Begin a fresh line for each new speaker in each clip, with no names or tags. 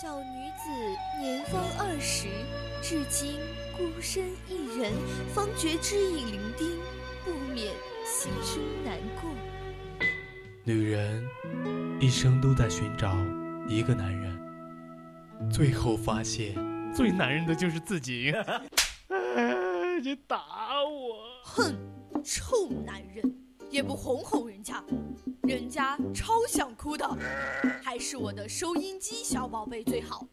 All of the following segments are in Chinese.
小女子年方二十，至今孤身一人，方觉知已伶仃，不免心生难过。
女人一生都在寻找一个男人，最后发现最男人的就是自己。你打我！
哼，臭男人，也不哄哄人家，人家超想哭的。还是我的收音机小宝贝最好。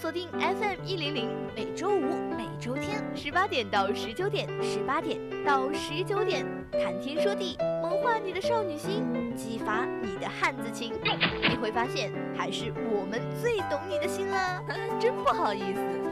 锁定 FM 一零零，每周五、每周天十八点到十九点，十八点到十九点，谈天说地，萌化你的少女心，激发你的汉子情。你会发现，还是我们最懂你的心啊！真不好意思。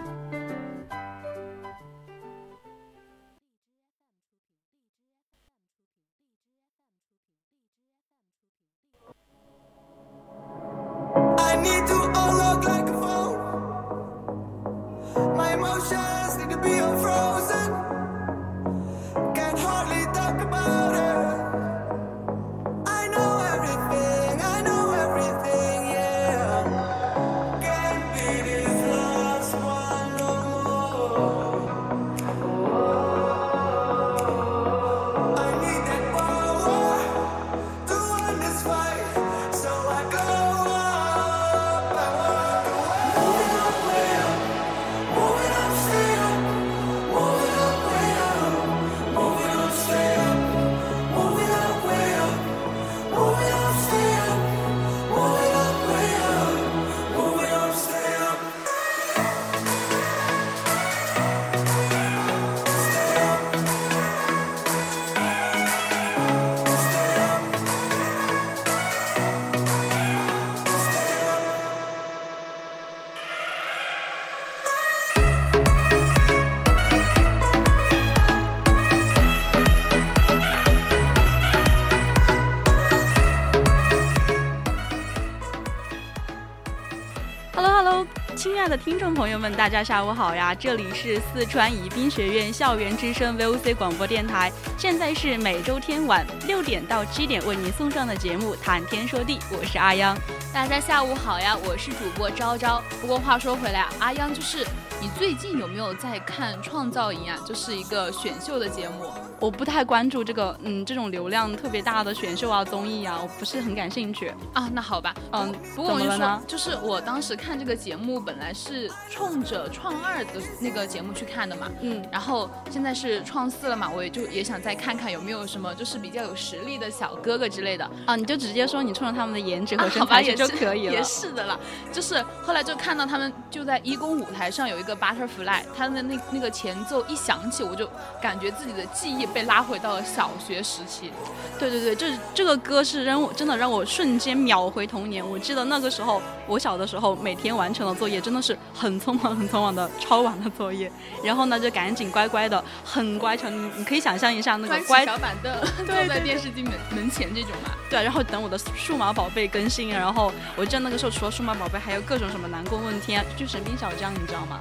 众朋友们，大家下午好呀！这里是四川宜宾学院校园之声 VOC 广播电台，现在是每周天晚六点到七点为您送上的节目《谈天说地》，我是阿央。
大家下午好呀，我是主播昭昭。不过话说回来啊，阿央就是。你最近有没有在看《创造营》啊？就是一个选秀的节目。
我不太关注这个，嗯，这种流量特别大的选秀啊、综艺啊，我不是很感兴趣
啊。那好吧，嗯，不过我就说，就是我当时看这个节目，本来是冲着《创二》的那个节目去看的嘛，嗯，然后现在是《创四》了嘛，我也就也想再看看有没有什么就是比较有实力的小哥哥之类的
啊。你就直接说你冲着他们的颜值和身材就可以了。
也是的啦，就是后来就看到他们就在一公舞台上有一个。Butterfly，他的那那个前奏一响起，我就感觉自己的记忆被拉回到了小学时期。
对对对，这这个歌是让我真的让我瞬间秒回童年。我记得那个时候，我小的时候每天完成的作业真的是很匆忙很匆忙的抄完了作业，然后呢就赶紧乖乖的很乖巧。你你可以想象一下那个 乖
小板凳坐在电视机门门前这种嘛。
对，然后等我的数码宝贝更新，然后我记得那个时候除了数码宝贝，还有各种什么南宫问天，就神兵小将，你知道吗？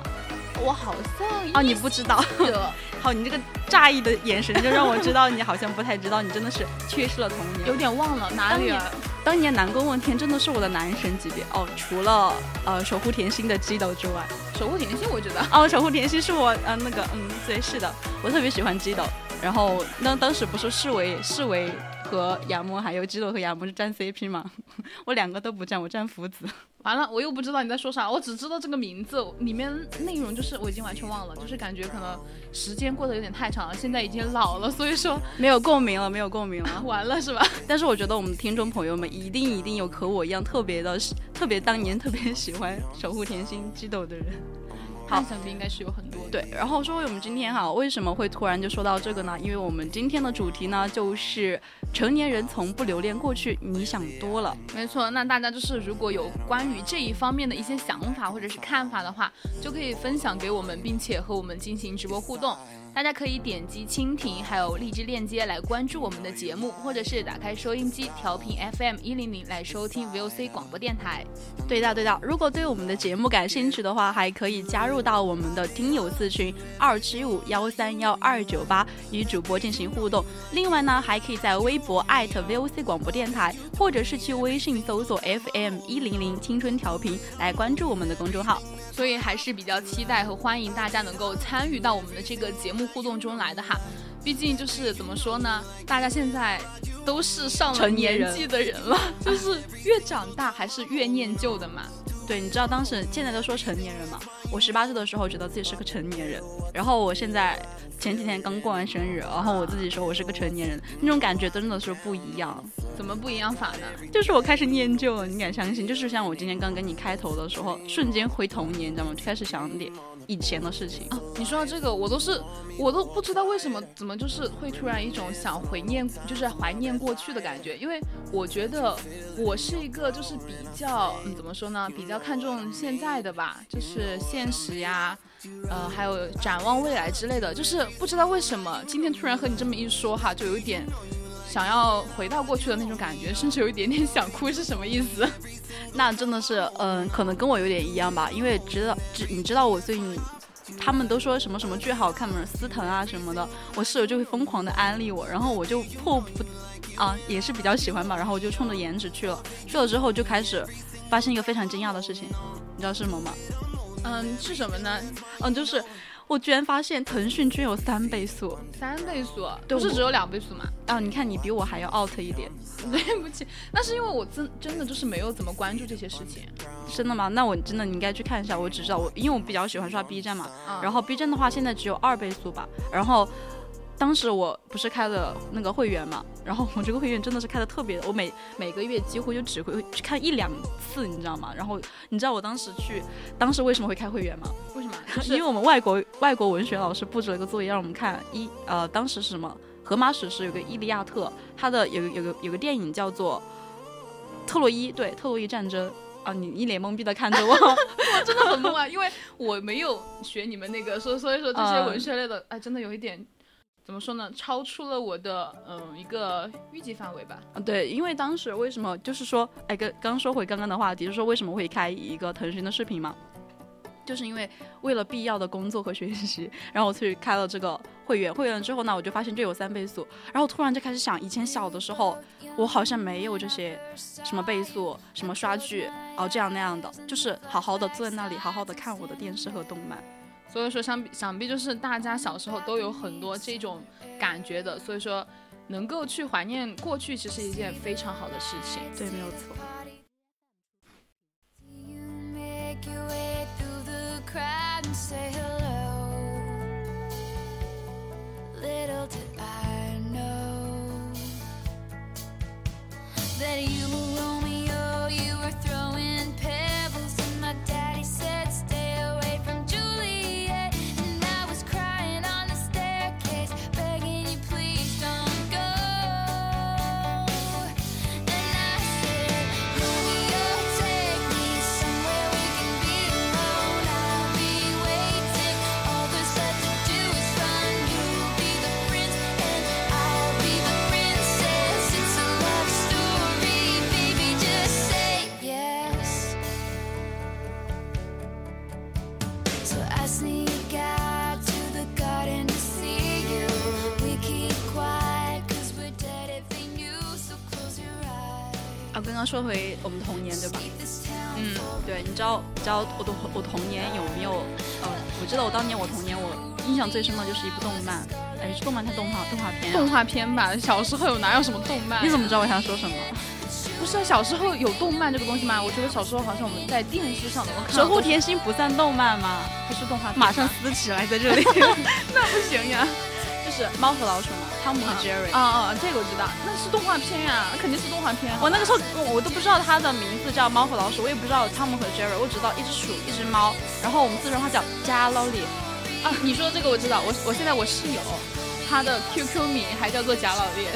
我好像
哦，你不知道，好，你这个诧异的眼神就让我知道你好像不太知道，你真的是缺失了童年，
有点忘了哪里。
当年南宫问天真的是我的男神级别。哦，除了呃守护甜心的基斗之外，
守护甜心我觉得
哦，守护甜心是我呃那个嗯对是的，我特别喜欢基斗，然后那当时不是视为视为和亚魔还有基斗和亚魔是站 CP 吗？我两个都不站，我站福子。
完了，我又不知道你在说啥，我只知道这个名字里面内容就是我已经完全忘了，就是感觉可能时间过得有点太长了，现在已经老了，所以说
没有共鸣了，没有共鸣了，
完了是吧？
但是我觉得我们听众朋友们一定一定有和我一样特别的，特别当年特别喜欢守护甜心基斗的人。
好，想必应该是有很多
对。然后说回我们今天哈，为什么会突然就说到这个呢？因为我们今天的主题呢，就是成年人从不留恋过去，你想多了。
没错，那大家就是如果有关于这一方面的一些想法或者是看法的话，就可以分享给我们，并且和我们进行直播互动。大家可以点击蜻蜓还有荔枝链接来关注我们的节目，或者是打开收音机调频 FM 一零零来收听 VOC 广播电台。
对的，对的。如果对我们的节目感兴趣的话，还可以加入到我们的听友四群二七五幺三幺二九八，与主播进行互动。另外呢，还可以在微博 @VOC 广播电台，或者是去微信搜索 FM 一零零青春调频来关注我们的公众号。
所以还是比较期待和欢迎大家能够参与到我们的这个节目互动中来的哈。毕竟就是怎么说呢，大家现在都是上了年纪的人了，就是越长大还是越念旧的嘛。
对，你知道当时现在都说成年人嘛？我十八岁的时候觉得自己是个成年人，然后我现在前几天刚过完生日，然后我自己说我是个成年人，那种感觉真的是不一样。
怎么不一样法呢？
就是我开始念旧了，你敢相信？就是像我今天刚跟你开头的时候，瞬间回童年，你知道吗？就开始想点以前的事情
啊。你说到这个，我都是我都不知道为什么，怎么就是会突然一种想回念，就是怀念过去的感觉。因为我觉得我是一个就是比较怎么说呢，比较看重现在的吧，就是现实呀，呃，还有展望未来之类的。就是不知道为什么今天突然和你这么一说哈，就有一点。想要回到过去的那种感觉，甚至有一点点想哭，是什么意思？
那真的是，嗯，可能跟我有点一样吧，因为知道，知你知道我最近，他们都说什么什么剧好看嘛，司藤啊什么的，我室友就会疯狂的安利我，然后我就迫不，啊，也是比较喜欢吧，然后我就冲着颜值去了，去了之后就开始发现一个非常惊讶的事情，你知道是什么吗？
嗯，是什么呢？
嗯，就是。我居然发现腾讯居然有三倍速，
三倍速不是只有两倍速吗？
啊，你看你比我还要 out 一点，
对不起，那是因为我真真的就是没有怎么关注这些事情，
真的吗？那我真的你应该去看一下，我只知道我因为我比较喜欢刷 B 站嘛，然后 B 站的话现在只有二倍速吧，然后。当时我不是开了那个会员嘛，然后我这个会员真的是开的特别，我每每个月几乎就只会去看一两次，你知道吗？然后你知道我当时去，当时为什么会开会员吗？
为什么？
因为我们外国外国文学老师布置了个作业，让我们看一呃，当时是什么？荷马史诗有个《伊利亚特》，它的有有个有个电影叫做《特洛伊》，对，特洛伊战争啊，你一脸懵逼的看着我，
我真的很懵啊，因为我没有学你们那个，所所以说这些文学类的，哎，真的有一点。怎么说呢？超出了我的嗯一个预计范围吧。
嗯，对，因为当时为什么就是说，哎，刚刚说回刚刚的话题，就是说为什么会开一个腾讯的视频嘛？就是因为为了必要的工作和学习，然后我去开了这个会员。会员之后呢，我就发现就有三倍速，然后突然就开始想，以前小的时候我好像没有这些什么倍速、什么刷剧，哦这样那样的，就是好好的坐在那里，好好的看我的电视和动漫。
所以说，想必想必就是大家小时候都有很多这种感觉的，所以说能够去怀念过去，其实一件非常好的事情。
对，没有错。说回我们童年，对吧？
嗯，
对，你知道，你知道我的我童年有没有？呃，我知道我当年我童年我印象最深的就是一部动漫，哎，是动漫，它动画动画片，
动画片吧。小时候有哪有什么动漫？
你怎么知道我想说什么？
不是啊，小时候有动漫这个东西吗？我觉得小时候好像我们在电视上能够看。
守护甜心不算动漫吗？
不是动画，
马上撕起来在这里。
那不行呀。
就是猫和老鼠嘛，汤姆和杰瑞。
啊啊，这个我知道，那是动画片呀，那肯定是动画片。
我那个时候我我都不知道它的名字叫猫和老鼠，我也不知道汤姆和杰瑞，我只知道一只鼠，一只猫。然后我们四川话叫加老李。
啊，你说的这个我知道，我我现在我室友，他的 QQ 名还叫做贾老练，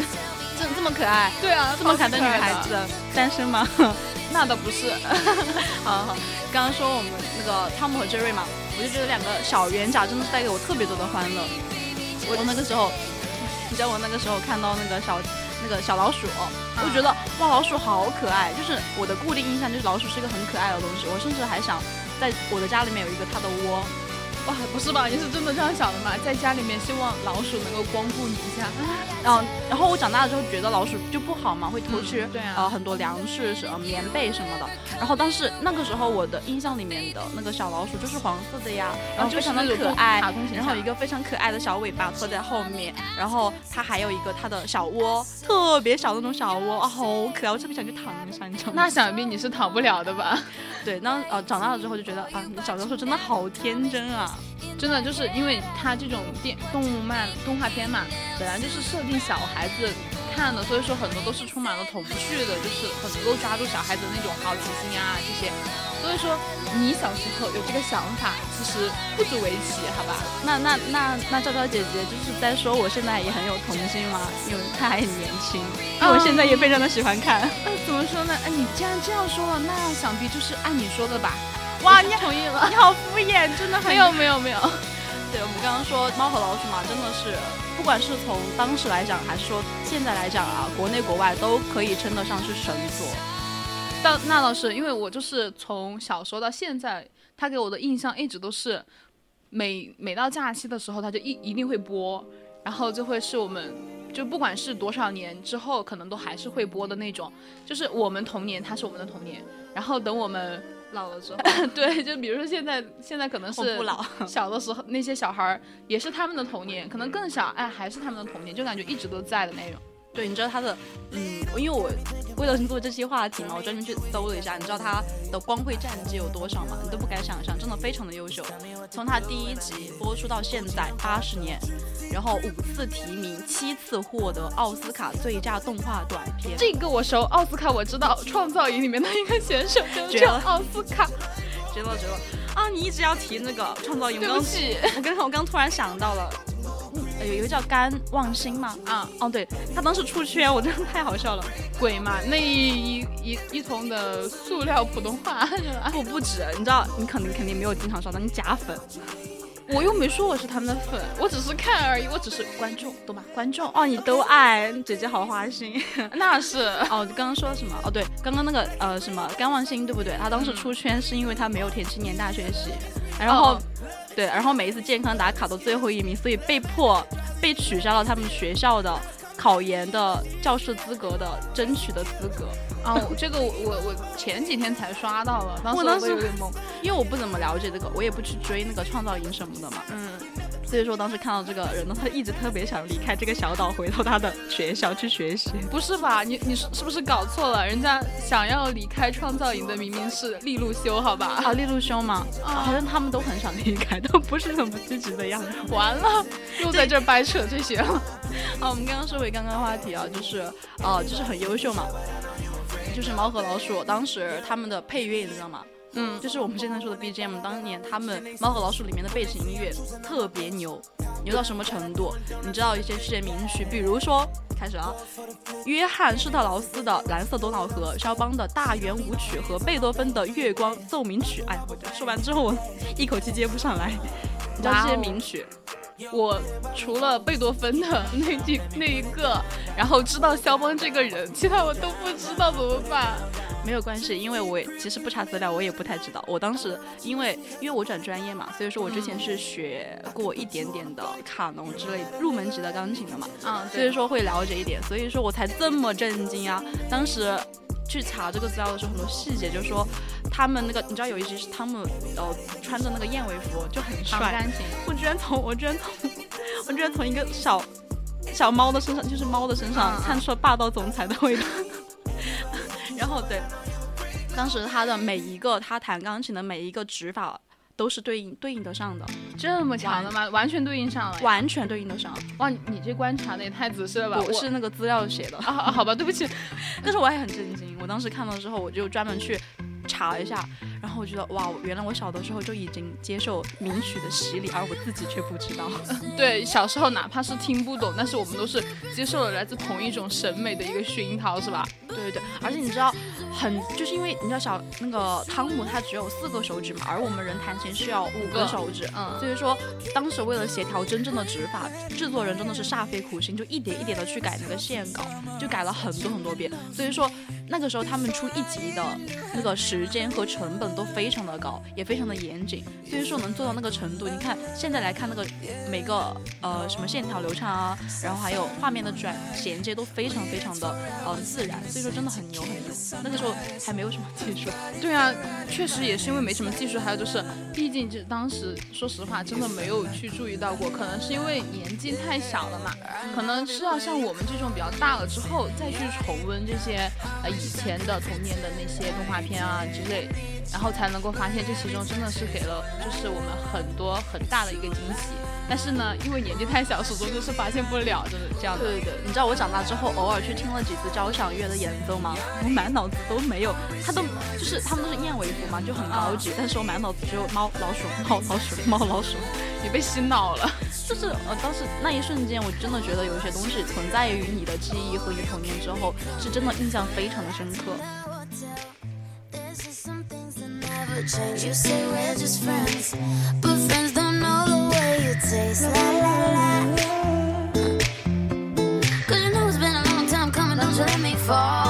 这这么可爱？
对啊，
这么可爱的女孩子，单身吗？
那倒不是。
好好，刚刚说我们那个汤姆和杰瑞嘛，我就觉得两个小圆甲真的是带给我特别多的欢乐。我那个时候，你知道我那个时候看到那个小那个小老鼠，我就觉得哇，老鼠好可爱。就是我的固定印象就是老鼠是一个很可爱的东西，我甚至还想在我的家里面有一个它的窝。
哇，不是吧？你是真的这样想的吗？在家里面希望老鼠能够光顾你一下，
然后，然后我长大了之后觉得老鼠就不好嘛，会偷吃
呃
很多粮食、什么棉被什么的。然后当时那个时候我的印象里面的那个小老鼠就是黄色的呀，然后非常的可爱，然后一个非常可爱的小尾巴拖在后面，然后它还有一个它的小窝，特别小的那种小窝啊，好可爱，我特别想去躺一下，你知道吗？
那想必你是躺不了的吧？
对，那呃长大了之后就觉得啊，小时候真的好天真啊。
真的就是因为它这种电动漫动画片嘛，本来就是设定小孩子看的，所以说很多都是充满了童趣的，就是很能够抓住小孩子的那种好奇心啊这些。所以说你小时候有这个想法，其实不足为奇，好吧？
那那那那昭昭姐姐就是在说我现在也很有童心吗？因为她还很年轻，因为我现在也非常的喜欢看。
怎么说呢？哎，你既然这样说了，那想必就是按你说的吧。
哇，你
同意了，
你好敷衍，真的很
没有没有没有。
对我们刚刚说猫和老鼠嘛，真的是不管是从当时来讲，还是说现在来讲啊，国内国外都可以称得上是神作。
但那倒是，因为我就是从小时候到现在，他给我的印象一直都是，每每到假期的时候，他就一一定会播，然后就会是我们就不管是多少年之后，可能都还是会播的那种，就是我们童年，它是我们的童年，然后等我们。
老了之后，
对，就比如说现在，现在可能是
不老，
小的时候那些小孩儿也是他们的童年，可能更小，哎，还是他们的童年，就感觉一直都在的那种。
对，你知道他的，嗯，因为我为了做这期话题嘛，我专门去搜了一下，你知道他的光辉战绩有多少吗？你都不敢想象，真的非常的优秀。从他第一集播出到现在八十年，然后五次提名，七次获得奥斯卡最佳动画短片。
这个我熟，奥斯卡我知道，《创造营》里面的一个选手就叫奥斯卡，
绝了绝了啊！你一直要提那个《创造营》，
对不起，
我刚我刚突然想到了。有一个叫甘望星嘛，啊，哦，对他当时出圈，我真的太好笑了，
鬼嘛，那一一一一通的塑料普通话，
不不止，你知道，你肯定肯定没有经常刷到，你假粉，
我又没说我是他们的粉，我只是看而已，我只是。观众，懂吧？观众，
哦，你都爱，姐姐好花心，
那是，
哦，刚刚说什么？哦，对，刚刚那个呃什么甘望星，对不对？他当时出圈是因为他没有填青年大学习，然后。对，然后每一次健康打卡都最后一名，所以被迫被取消了他们学校的考研的教师资格的争取的资格。
啊，这个我我我前几天才刷到了，当时
我
有点懵，
因为我不怎么了解这个，我也不去追那个创造营什么的嘛。嗯。所以说，当时看到这个人呢，他一直特别想离开这个小岛，回到他的学校去学习。
不是吧？你你是是不是搞错了？人家想要离开创造营的明明是利路修，好吧？
啊，利路修吗？好像他们都很想离开，都不是很不积极的样子。
完了，又在这掰扯这些了。
好，我们刚刚说回刚刚话题啊，就是啊，就是很优秀嘛，就是猫和老鼠，当时他们的配乐你知道吗？嗯，就是我们现在说的 BGM，当年他们《猫和老鼠》里面的背景音乐特别牛，牛到什么程度？你知道一些世界名曲，比如说开始啊，约翰施特劳斯的《蓝色多瑙河》，肖邦的大圆舞曲和贝多芬的《月光奏鸣曲》。哎，我说完之后我一口气接不上来。你知道这些名曲？
我除了贝多芬的那句那一个，然后知道肖邦这个人，其他我都不知道，怎么办？
没有关系，因为我其实不查资料，我也不太知道。我当时因为因为我转专业嘛，所以说我之前是学过一点点的卡农之类入门级的钢琴的嘛，啊，所以说会了解一点，所以说我才这么震惊啊！当时去查这个资料的时候，很多细节就是说他们那个，你知道有一集是汤姆呃穿着那个燕尾服就很帅，我居然从我居然从我居然从一个小小猫的身上，就是猫的身上看出了霸道总裁的味道。然后对，当时他的每一个他弹钢琴的每一个指法都是对应对应得上的，
这么强的吗？完全对应上了，
完全对应得上。
哇，你这观察的也太仔细了吧？
我是那个资料写的
啊，好吧，对不起，
但是我也很震惊。我当时看到之后，我就专门去。查一下，然后我觉得哇，原来我小的时候就已经接受名曲的洗礼，而我自己却不知道。
对，小时候哪怕是听不懂，但是我们都是接受了来自同一种审美的一个熏陶，是吧？
对对对，而且你知道，很就是因为你知道小那个汤姆他只有四个手指嘛，而我们人弹琴是要五个手指，嗯，所以说当时为了协调真正的指法，制作人真的是煞费苦心，就一点一点的去改那个线稿，就改了很多很多遍。所以说那个时候他们出一集的那个时间和成本都非常的高，也非常的严谨。所以说能做到那个程度，你看现在来看那个每个呃什么线条流畅啊，然后还有画面的转衔接都非常非常的呃自然，所以说真的很牛很牛。那个时候还没有什么技术，
对啊，确实也是因为没什么技术，还有就是，毕竟就当时说实话真的没有去注意到过，可能是因为年纪太小了嘛，可能是要像我们这种比较大了之后再去重温这些呃以前的童年的那些动画片啊之类，然后才能够发现这其中真的是给了就是我们很多很大的一个惊喜。但是呢，因为年纪太小，始终就是发现不了，就是这样
的。对对对，你知道我长大之后偶尔去听了几次交响乐的演奏吗？我满脑子都没有，他都就是他们都是燕尾服嘛，就很高级。但是我满脑子只有猫老鼠猫老鼠猫老鼠，
你被洗脑了。
就是呃，当时那一瞬间，我真的觉得有一些东西存在于你的记忆和你童年之后，是真的印象非常的深刻。would change. You say we're just friends, but friends don't know the way you taste. La la la. Cause you know it's been a long time coming, don't you let me fall.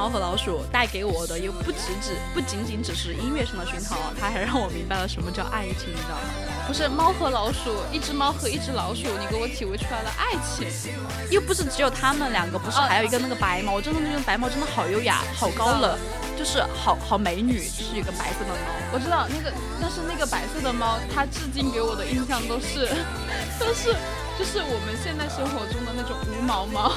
猫和老鼠带给我的又不只只不仅仅只是音乐上的熏陶，它还让我明白了什么叫爱情，你知道吗？
不是猫和老鼠，一只猫和一只老鼠，你给我体会出来了爱情，
又不是只有他们两个，不是还有一个那个白猫，我真的觉得白猫真的好优雅，好高冷，就是好好美女，是一个白色的猫。
我知道那个，但是那个白色的猫，它至今给我的印象都是，都是就是我们现在生活中的那种无毛猫。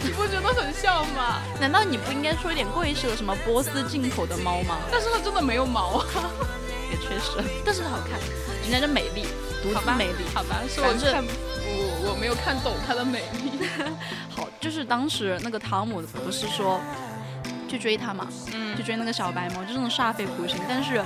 你不觉得很像吗？
难道你不应该说一点贵式的什么波斯进口的猫吗？
但是它真的没有毛啊，
也确实，但是好看，人家的美丽，独特美丽，
好吧，是我看我我没有看懂它的美丽。
好，就是当时那个汤姆不是说去追它嘛，嗯，去追那个小白猫，就真的煞费苦心。但是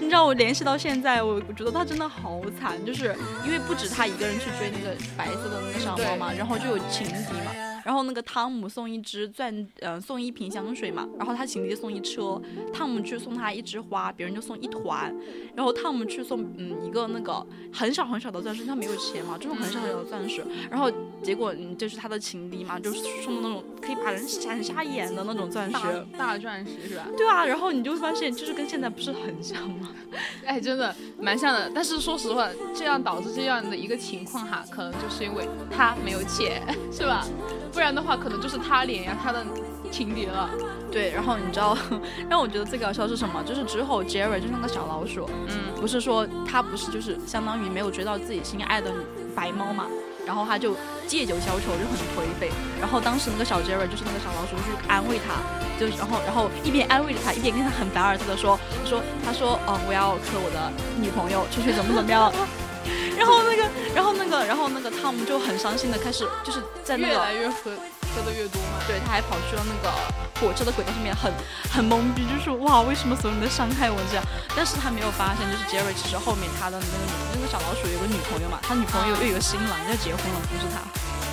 你知道我联系到现在，我觉得他真的好惨，就是因为不止他一个人去追那个白色的那个小猫嘛，然后就有情敌嘛。然后那个汤姆送一支钻，嗯，送一瓶香水嘛。然后他情敌送一车，汤姆去送他一枝花，别人就送一团。然后汤姆去送，嗯，一个那个很小很小的钻石，他没有钱嘛，就是很小很小的钻石。然后结果，嗯，就是他的情敌嘛，就是送的那种可以把人闪瞎眼的那种钻石，
大钻石是吧？
对啊。然后你就发现，就是跟现在不是很像吗？
哎，真的蛮像的。但是说实话，这样导致这样的一个情况哈，可能就是因为他没有钱，是吧？不然的话，可能就是他脸呀他的情敌了。
对，然后你知道，让我觉得最搞笑是什么？就是之后 Jerry 就是那个小老鼠，嗯，不是说他不是就是相当于没有追到自己心爱的白猫嘛，然后他就借酒消愁，就很颓废。然后当时那个小 Jerry 就是那个小老鼠去安慰他，就然后然后一边安慰着他，一边跟他很凡尔赛的说说他说哦我要和我的女朋友出去怎么怎么样。然后那个，然后那个，然后那个汤姆就很伤心的开始，就是在那个
越来越喝喝的越多嘛。
对，他还跑去了那个火车的轨道上面，很很懵逼，就是哇，为什么所有人都伤害我这样？但是他没有发现，就是杰瑞其实后面他的那个女那个小老鼠有个女朋友嘛，他女朋友又有个新郎要结婚了，不是他。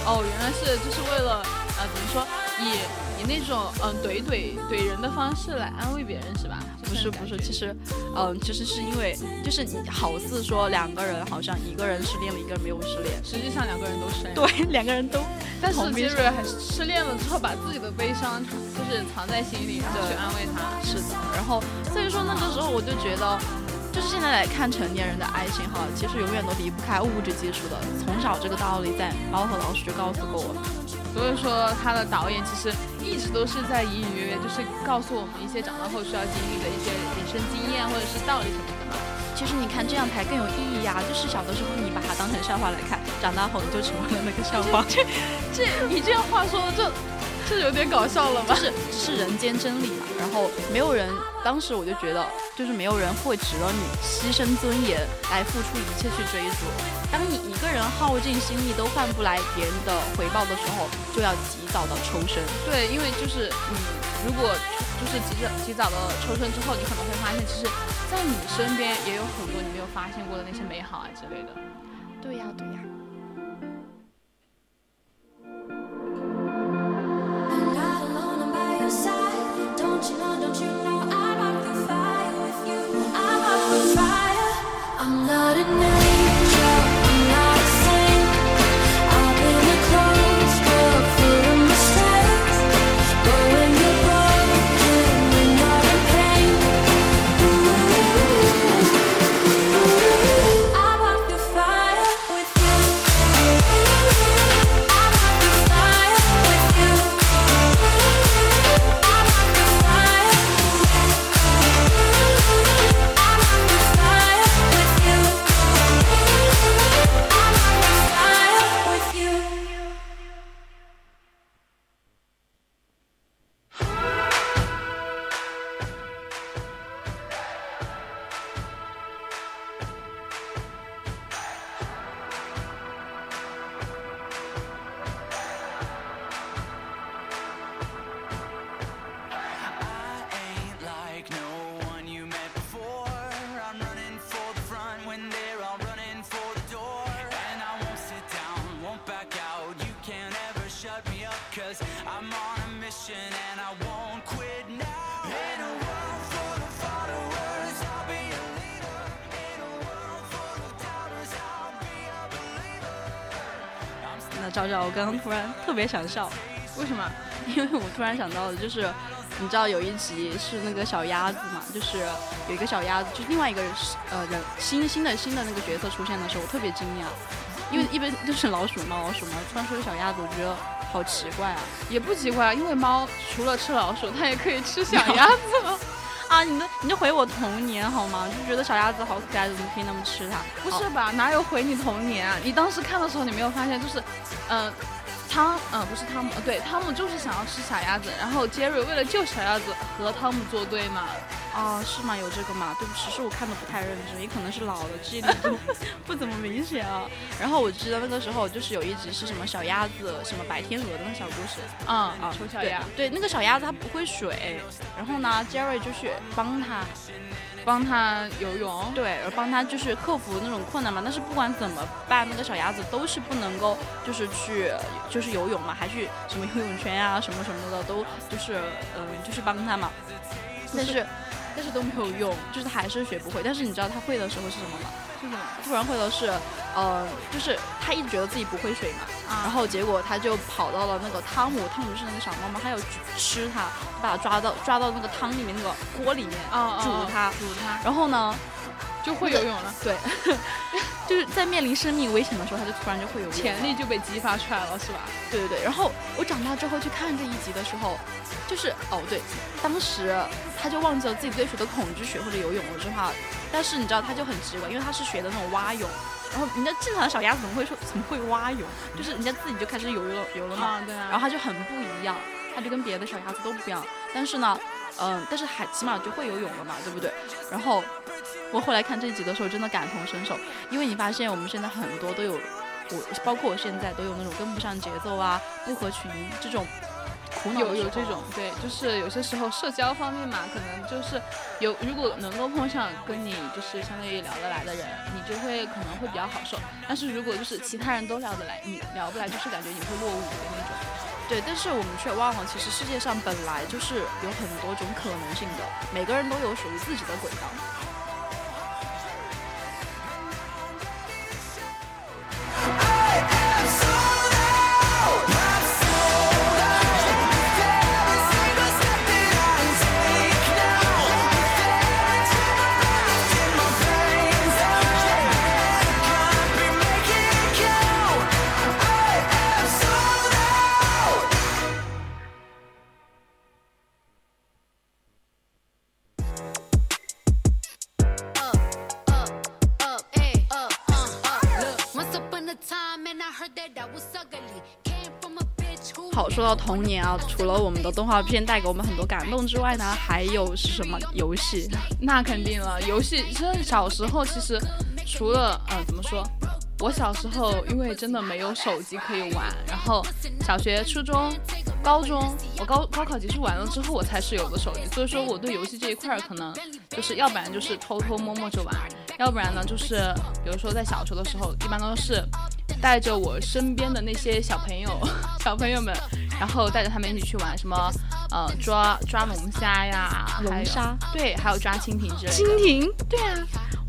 哦，原来是就是为了呃，怎么说以以那种嗯怼怼怼人的方式来安慰别人是吧？
不是不是，其实，嗯，其实是因为，就是你好似说两个人好像一个人失恋了，一个人没有失恋，
实际上两个人都失恋。
对，两个人都。
但是杰瑞还是失恋了之后，把自己的悲伤就是藏在心里，然后去安慰他。
是的。然后所以说那个时候我就觉得，就是现在来看成年人的爱情哈，其实永远都离不开物质基础的。从小这个道理在猫和老鼠就告诉过我们。
所以说，他的导演其实一直都是在隐隐约约，就是告诉我们一些长大后需要经历的一些人生经验或者是道理什么的嘛。
其实你看这样才更有意义呀！就是小的时候你把它当成笑话来看，长大后你就成为了那个笑话。
这这你这样话说的，这这有点搞笑了吧？
是是人间真理嘛。然后没有人，当时我就觉得，就是没有人会值得你牺牲尊严来付出一切去追逐。当你一个人耗尽心力都换不来别人的回报的时候，就要及早的抽身。
对，因为就是你如果就是及早及早的抽身之后，你可能会发现，其实，在你身边也有很多你没有发现过的那些美好啊之类的。
对呀，对呀。那突然特别想笑，
为什么？
因为我突然想到的就是，你知道有一集是那个小鸭子嘛，就是有一个小鸭子，就是另外一个呃人新新的新的那个角色出现的时候，我特别惊讶，因为一般都是老鼠猫老鼠猫，突然说小鸭子，我觉得好奇怪啊，
也不奇怪啊，因为猫除了吃老鼠，它也可以吃小鸭子。
啊，你的你就回我童年好吗？就觉得小鸭子好可爱，怎么可以那么吃它？
不是吧？哪有回你童年啊？你当时看的时候，你没有发现就是，嗯，汤，嗯，不是汤姆，对，汤姆就是想要吃小鸭子，然后杰瑞为了救小鸭子和汤姆作对嘛。
哦，是吗？有这个吗？对不起，是我看的不太认真，也可能是老了，记忆力不不怎么明显啊。然后我记得那个时候就是有一集是什么小鸭子，什么白天鹅的那小故事。
嗯啊，丑小鸭。
对，那个小鸭子它不会水，然后呢，Jerry 就去帮他，
帮他游泳。
对，帮他就是克服那种困难嘛。但是不管怎么办，那个小鸭子都是不能够就是去就是游泳嘛，还去什么游泳圈啊什么什么的都就是嗯就是帮他嘛。但是。但是都没有用，就是他还是学不会。但是你知道他会的时候是什么吗？
是什么？
突然会的是，呃，就是他一直觉得自己不会水嘛，然后结果他就跑到了那个汤姆，汤姆是那个小猫嘛，他要吃它，把它抓到抓到那个汤里面那个锅里面煮它，
煮它，
然后呢？
就会游泳了，
对，就是在面临生命危险的时候，他就突然就会游泳
潜力就被激发出来了，是吧？
对对对。然后我长大之后去看这一集的时候，就是哦对，当时他就忘记了自己对水的恐惧，学会了游泳了之后，但是你知道他就很奇怪，因为他是学的那种蛙泳，然后人家正常的小鸭子怎么会说怎么会蛙泳？就是人家 自己就开始游了游了嘛，
对啊。
然后他就很不一样，他就跟别的小鸭子都不一样，但是呢，嗯，但是还起码就会游泳了嘛，对不对？然后。我后来看这集的时候，真的感同身受，因为你发现我们现在很多都有，我包括我现在都有那种跟不上节奏啊、不合群这种苦恼。
有有这种，对，就是有些时候社交方面嘛，可能就是有，如果能够碰上跟你就是相当于聊得来的人，你就会可能会比较好受。但是如果就是其他人都聊得来，你聊不来，就是感觉你会落伍的那种。
对，但是我们却忘了，其实世界上本来就是有很多种可能性的，每个人都有属于自己的轨道。童年啊，除了我们的动画片带给我们很多感动之外呢，还有是什么游戏？
那肯定了，游戏其实小时候其实除了呃怎么说，我小时候因为真的没有手机可以玩，然后小学、初中、高中，我高高考结束完了之后，我才是有的手机。所以说我对游戏这一块儿可能就是要不然就是偷偷摸摸着玩，要不然呢就是比如说在小时候的时候，一般都是带着我身边的那些小朋友、小朋友们，然后带着他们一起去玩什么呃抓抓龙虾呀，
龙虾
对，还有抓蜻蜓之类的。
蜻蜓
对啊。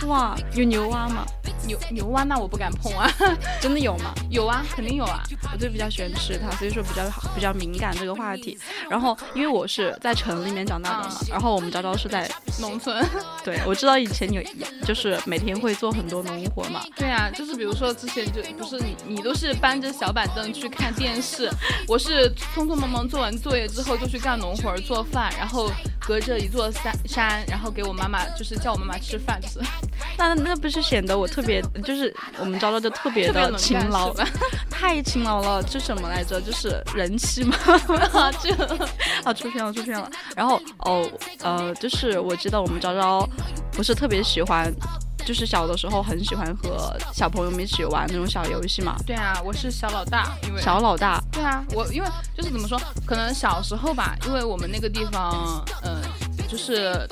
哇，有牛蛙吗？
牛牛蛙那我不敢碰啊，
真的有吗？
有啊，肯定有啊。
我就比较喜欢吃它，所以说比较好，比较敏感这个话题。然后因为我是在城里面长大的嘛，然后我们昭昭是在
农村。
对，我知道以前有，就是每天会做很多农活嘛。
对啊，就是比如说之前就不是你，你都是搬着小板凳去看电视，我是匆匆忙忙做完作业之后就去干农活做饭，然后隔着一座山山，然后给我妈妈就是叫我妈妈吃饭吃。
那那不是显得我特别，就是我们昭昭就特别的勤劳，太勤劳了。这什么来着？就是人气吗？这啊出片了出片了。然后哦呃，就是我记得我们昭昭不是特别喜欢，就是小的时候很喜欢和小朋友们一起玩那种小游戏嘛。
对啊，我是小老大，因为
小老大。
对啊，我因为就是怎么说，可能小时候吧，因为我们那个地方，嗯，就是。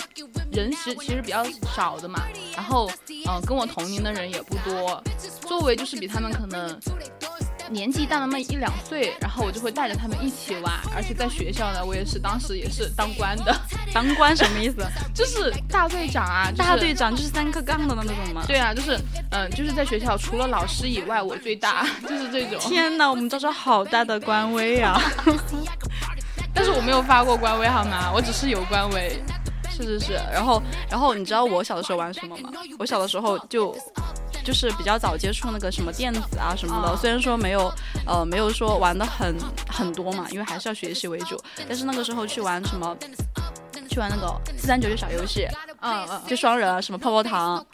人实其实比较少的嘛，然后嗯，跟我同龄的人也不多，作为就是比他们可能年纪大那么一两岁，然后我就会带着他们一起玩，而且在学校呢，我也是当时也是当官的，
当官什么意思？
就是大队长啊，
大队长就是三颗杠的那种吗？
对啊，就是嗯，就是在学校除了老师以外我最大，就是这种。
天哪，我们招招好大的官威啊！
但是我没有发过官威好吗？我只是有官威。
是是是，然后然后你知道我小的时候玩什么吗？我小的时候就就是比较早接触那个什么电子啊什么的，虽然说没有呃没有说玩的很很多嘛，因为还是要学习为主，但是那个时候去玩什么去玩那个四三九九小游戏，
嗯嗯，
就双人什么泡泡糖，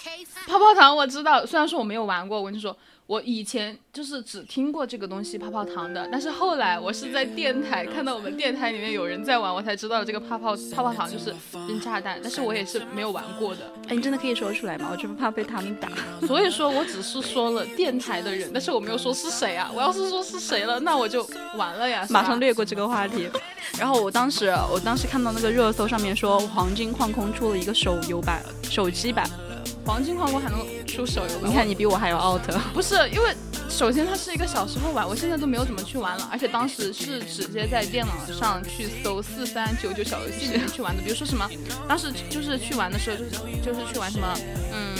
泡泡糖我知道，虽然说我没有玩过，我跟你说。我以前就是只听过这个东西泡泡糖的，但是后来我是在电台看到我们电台里面有人在玩，我才知道这个泡泡泡泡糖就是扔炸弹，但是我也是没有玩过的。
哎，你真的可以说出来吗？我就不怕被他们打。
所以说我只是说了电台的人，但是我没有说是谁啊。我要是说是谁了，那我就完了呀，
马上略过这个话题。然后我当时我当时看到那个热搜上面说黄金矿工出了一个手游版、手机版。
黄金矿工还能出手游？
你看你比我还要 out。
不是，因为首先它是一个小时候玩，我现在都没有怎么去玩了。而且当时是直接在电脑上去搜四三九九小游戏里面去玩的，比如说什么，当时就是去玩的时候就是就是去玩什么，嗯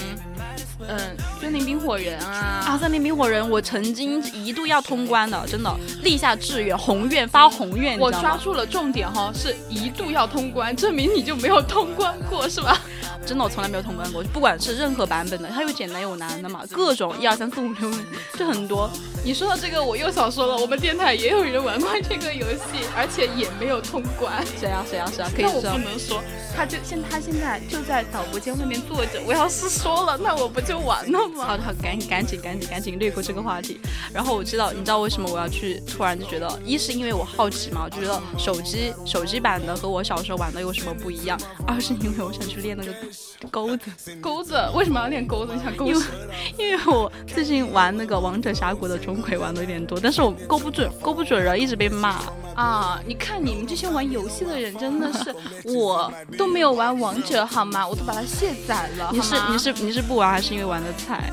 嗯，森林冰火人啊
啊，森林冰火人，我曾经一度要通关的，真的立下志愿，宏愿发宏愿，
我抓住了重点哈，是一度要通关，证明你就没有通关过是吧？
真的，我从来没有通关过，不管是任何版本的，它有简单有难的嘛，各种一二三四五六，就很多。
你说到这个，我又想说了，我们电台也有人玩过这个游戏，而且也没有通关。
谁啊？谁啊？谁啊？可以
说。那我不能说，他就现他现在就在导播间外面坐着。我要是说了，那我不就完了吗？
好的，好，赶紧，赶紧，赶紧，赶紧略过这个话题。然后我知道，你知道为什么我要去？突然就觉得，一是因为我好奇嘛，我就觉得手机手机版的和我小时候玩的有什么不一样；二是因为我想去练那个钩子。
钩子？为什么要练钩子？你想钩子？
因为我最近玩那个王者峡谷的钟馗玩的有点多，但是我勾不准，勾不准人，一直被骂
啊！你看你们这些玩游戏的人真的是，我都没有玩王者好吗？我都把它卸载了。
你是你是你是不玩还是因为玩的菜？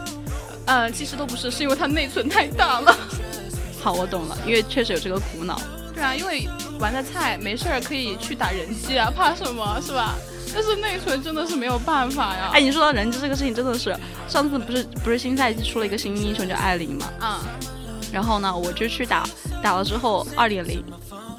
呃，其实都不是，是因为它内存太大了。
好，我懂了，因为确实有这个苦恼。
对啊，因为玩的菜，没事儿可以去打人机啊，怕什么是吧？但是内存真的是没有办法呀！
哎，你说到人机这个事情，真的是上次不是不是新赛季出了一个新英雄叫艾琳嘛？
嗯，
然后呢，我就去打，打了之后二点零。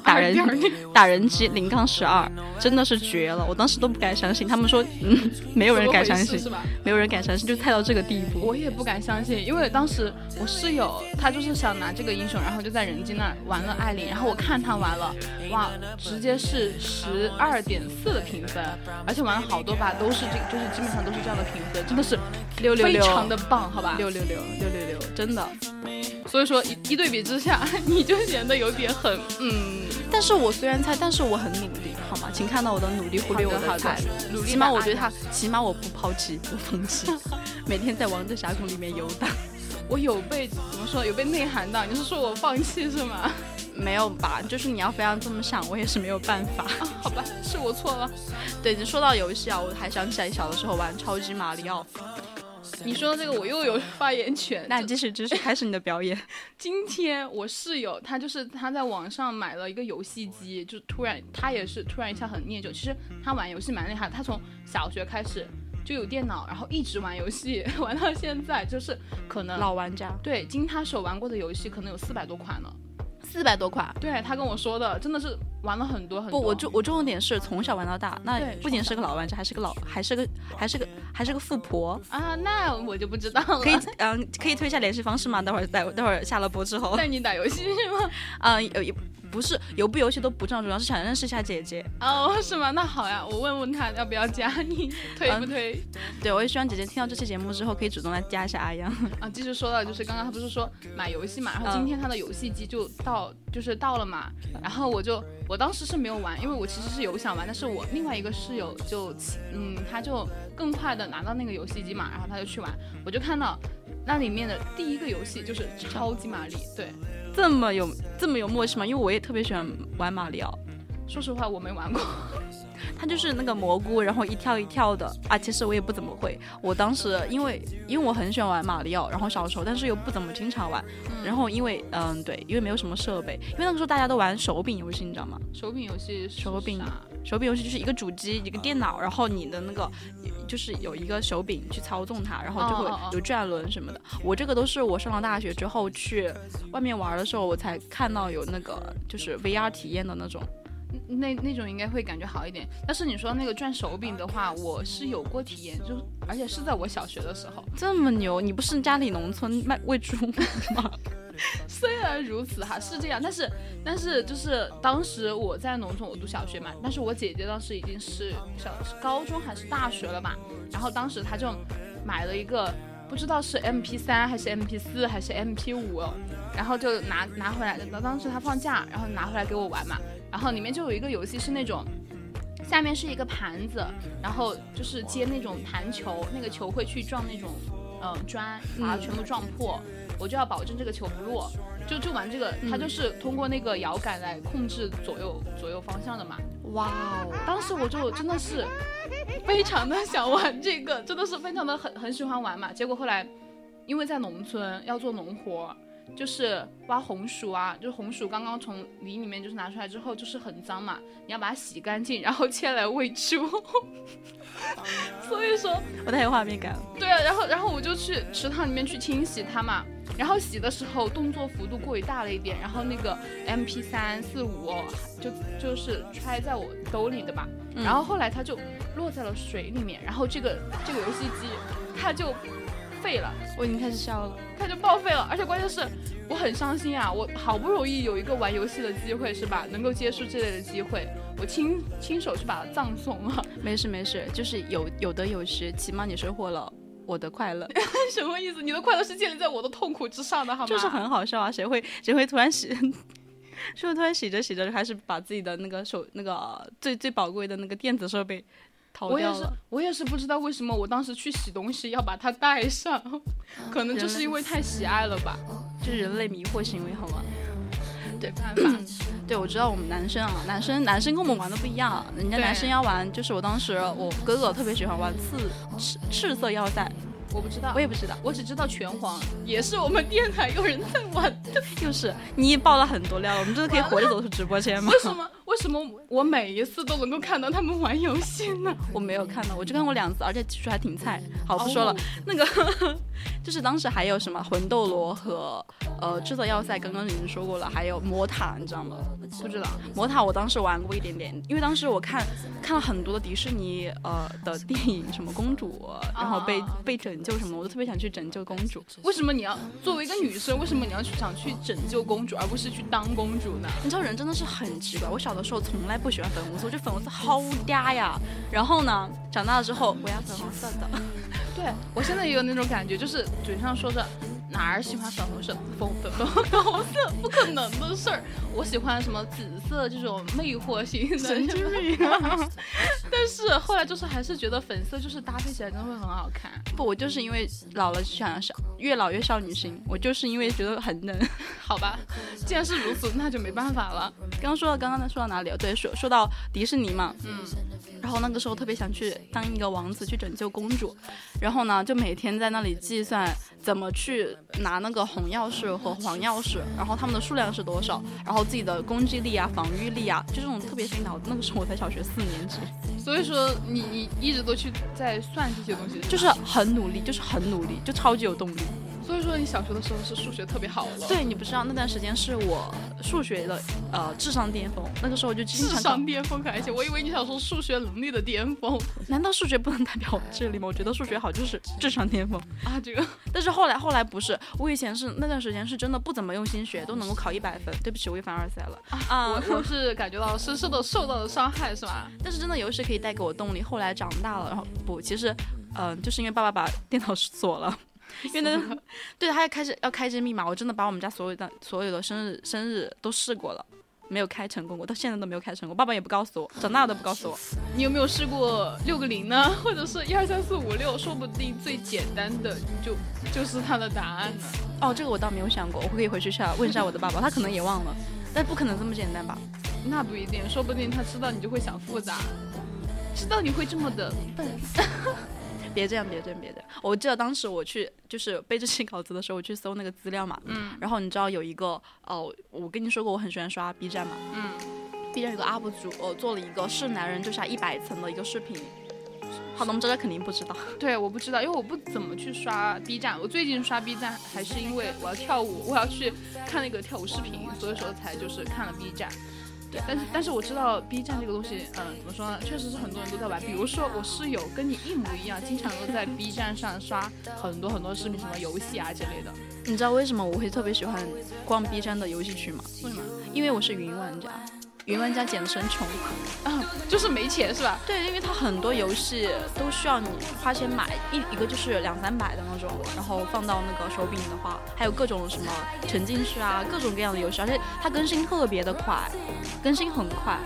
打人 打人机零杠十二真的是绝了，我当时都不敢相信。他们说，嗯，没有人敢相信，没有人敢相信，就菜到这个地步。
我也不敢相信，因为当时我室友他就是想拿这个英雄，然后就在人机那儿玩了艾琳，然后我看他玩了，哇，直接是十二点四的评分，而且玩了好多把都是这，就是基本上都是这样的评分，真的是
六六六，
非常的棒，好吧？
六六六六六六，真的。
所以说一一对比之下，你就显得有点很嗯。
但是我虽然菜，但是我很努力，好吗？请看到我的努力，忽略我的菜。
努力。
起码我觉得他，起码我不抛弃，不放弃，每天在王者峡谷里面游荡。
我有被怎么说？有被内涵到？你是说我放弃是吗？
没有吧？就是你要非要这么想，我也是没有办法。
好吧，是我错了。
对，你说到游戏啊，我还想起来小的时候玩超级马里奥。
你说的这个我又有发言权，
那继续继续开始你的表演。
今天我室友他就是他在网上买了一个游戏机，就突然他也是突然一下很念旧。其实他玩游戏蛮厉害，他从小学开始就有电脑，然后一直玩游戏 玩到现在，就是可能
老玩家。
对，经他手玩过的游戏可能有四百多款了。
四百多款，
对他跟我说的，真的是玩了很多很多。
不，我重我重点是从小玩到大，那不仅是个老玩家，还是个老，还是个还是个还是个富婆
啊！那我就不知道了。
可 以，嗯，可以推一下联系方式吗？待会儿待待会儿下了播之后
带你打游戏是吗？
嗯，有。不是游不游戏都不重要，主要是想认识一下姐姐
哦，是吗？那好呀，我问问他要不要加你，推不推？
对，我也希望姐姐听到这期节目之后可以主动来加一下阿阳
啊。继续说到就是刚刚他不是说买游戏嘛，然后今天他的游戏机就到就是到了嘛，然后我就我当时是没有玩，因为我其实是有想玩，但是我另外一个室友就嗯他就更快的拿到那个游戏机嘛，然后他就去玩，我就看到那里面的第一个游戏就是超级玛丽，对。
这么有这么有默契吗？因为我也特别喜欢玩马里奥。
说实话，我没玩过。
它就是那个蘑菇，然后一跳一跳的啊。其实我也不怎么会。我当时因为因为我很喜欢玩马里奥，然后小时候，但是又不怎么经常玩。然后因为嗯对，因为没有什么设备。因为那个时候大家都玩手柄游戏，你知道吗？
手柄游戏，
手柄手柄游戏就是一个主机一个电脑，然后你的那个就是有一个手柄去操纵它，然后就会有转轮什么的。我这个都是我上了大学之后去外面玩的时候，我才看到有那个就是 VR 体验的那种。
那那种应该会感觉好一点。但是你说那个转手柄的话，我是有过体验，就而且是在我小学的时候。
这么牛？你不是家里农村卖喂猪吗？
虽然如此哈，是这样，但是但是就是当时我在农村，我读小学嘛，但是我姐姐当时已经是小高中还是大学了嘛，然后当时她就买了一个不知道是 M P 三还是 M P 四还是 M P 五，然后就拿拿回来，当时她放假，然后拿回来给我玩嘛，然后里面就有一个游戏是那种。下面是一个盘子，然后就是接那种弹球，那个球会去撞那种嗯砖，把它全部撞破。我就要保证这个球不落，就就玩这个，它就是通过那个摇杆来控制左右左右方向的嘛。哇哦！当时我就真的是非常的想玩这个，真的是非常的很很喜欢玩嘛。结果后来因为在农村要做农活。就是挖红薯啊，就是红薯刚刚从泥里面就是拿出来之后，就是很脏嘛，你要把它洗干净，然后切来喂猪。所以说，
我太有画面感了。
对啊，然后然后我就去池塘里面去清洗它嘛，然后洗的时候动作幅度过于大了一点，然后那个 M P 三四五就就是揣在我兜里的吧，然后后来它就落在了水里面，然后这个这个游戏机它就。废了，
我已经开始笑了，
它就报废了，而且关键是我很伤心啊！我好不容易有一个玩游戏的机会，是吧？能够接触这类的机会，我亲亲手去把它葬送了。
没事没事，就是有有得有失，起码你收获了我的快乐。
什么意思？你的快乐是建立在我的痛苦之上的，好吗？
就是很好笑啊！谁会谁会突然洗？是不是突然洗着洗着就开始把自己的那个手那个最最宝贵的那个电子设备？
我也是，我也是不知道为什么我当时去洗东西要把它带上，可能就是因为太喜爱了吧，
就人类迷惑行为，好吗？
对，
对，我知道我们男生啊，男生男生跟我们玩的不一样，人家男生要玩，就是我当时我哥哥特别喜欢玩刺赤赤色腰带。
我不知道，
我也不知道，
我只知道拳皇 也是我们电台有人在玩，
又是你爆了很多料，我们真的可以活着走出直播间 吗？
为什么？为什么我每一次都能够看到他们玩游戏呢？
我没有看到，我就看过两次，而且技术还挺菜。好，不说了。那个 就是当时还有什么魂斗罗和呃制作要塞，刚刚已经说过了，还有魔塔，你知道吗？
不知道。
魔塔我当时玩过一点点，因为当时我看看了很多的迪士尼呃的电影，什么公主，然后被被拯救什么，我都特别想去拯救公主。
为什么你要作为一个女生，为什么你要去想去拯救公主，而不是去当公主呢？
你知道人真的是很奇怪，我小的。时候从来不喜欢粉红色，我觉得粉红色好嗲呀。然后呢，长大了之后我要粉红色的。
对我现在也有那种感觉，就是嘴上说着哪儿喜欢粉红色，粉粉粉粉红色不可能的事儿。我喜欢什么紫色这种魅惑型的，
神经病。
但是后来就是还是觉得粉色就是搭配起来真的会很好看。
不，我就是因为老了想少越老越少女心，我就是因为觉得很嫩。
好吧，既然是如此，那就没办法了。
刚刚说到刚刚说到哪里了？对，说说到迪士尼嘛。嗯。然后那个时候特别想去当一个王子去拯救公主，然后呢就每天在那里计算怎么去拿那个红钥匙和黄钥匙，然后他们的数量是多少，然后自己的攻击力啊、防御力啊，就这种特别费脑子。那个时候我才小学四年级，
所以说你你一直都去在算这些东西，
就是很努力，就是很努力，就超级有动力。
所以说你小学的时候是数学特别好了。
对你不知道那段时间是我数学的呃智商巅峰，那个时候就经常
智商巅峰可还行，我以为你想说数学能力的巅峰。
难道数学不能代表智力吗？我觉得数学好就是智商巅峰
啊这个。
但是后来后来不是，我以前是那段时间是真的不怎么用心学，都能够考一百分。对不起，我又凡尔赛了
啊！我 我是感觉到深深的受到了伤害是吧？
但是真的游戏可以带给我动力。后来长大了，然后不，其实嗯，就是因为爸爸把电脑锁了。因为那，对，他要开始要开这密码，我真的把我们家所有的所有的生日生日都试过了，没有开成功过，到现在都没有开成功。爸爸也不告诉我，长大都不告诉我。
你有没有试过六个零呢？或者是一二三四五六？说不定最简单的就就是他的答案呢。
哦，这个我倒没有想过，我可以回去下问一下我的爸爸，他可能也忘了。但不可能这么简单吧？
那不一定，说不定他知道你就会想复杂，知道你会这么的笨。
别这样，别这样，别这样！我记得当时我去就是背这期稿子的时候，我去搜那个资料嘛，嗯，然后你知道有一个哦，我跟你说过我很喜欢刷 B 站嘛，嗯，B 站有个 UP 主呃做了一个是男人就下一百层的一个视频，好的，我们大家肯定不知道，
对，我不知道，因为我不怎么去刷 B 站，我最近刷 B 站还是因为我要跳舞，我要去看那个跳舞视频，所以说才就是看了 B 站。但是但是我知道 B 站这个东西，嗯，怎么说呢？确实是很多人都在玩。比如说我室友跟你一模一样，经常都在 B 站上刷很多很多视频，什么游戏啊之类的。
你知道为什么我会特别喜欢逛 B 站的游戏区吗？
为什么？
因为我是云玩家。云玩家简称穷，
啊，就是没钱是吧？
对，因为它很多游戏都需要你花钱买，一一个就是两三百的那种，然后放到那个手柄的话，还有各种什么沉浸式啊，各种各样的游戏，而且它更新特别的快，更新很快。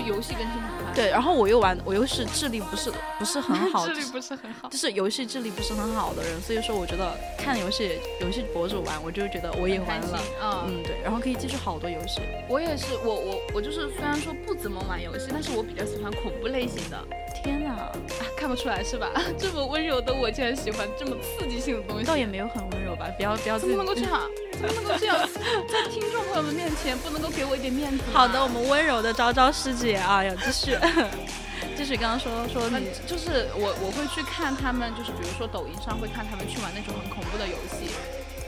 就游戏更新很快，
对，然后我又玩，我又是智力不是不是很好，
智力不是很好，
就是游戏智力不是很好的人，所以说我觉得看游戏游戏博主玩，我就觉得我也玩了，嗯，对，然后可以接触好多游戏。
我也是，我我我就是虽然说不怎么玩游戏，但是我比较喜欢恐怖类型的。
天哪，
看不出来是吧？这么温柔的我竟然喜欢这么刺激性的东西，
倒也没有很温柔吧？不要不要，
怎么能够这样？怎么能够这样？在听众朋友们面前不能够给我一点面子？
好的，我们温柔的昭昭师姐啊，要继续，继续刚刚说说你，
就是我我会去看他们，就是比如说抖音上会看他们去玩那种很恐怖的游戏，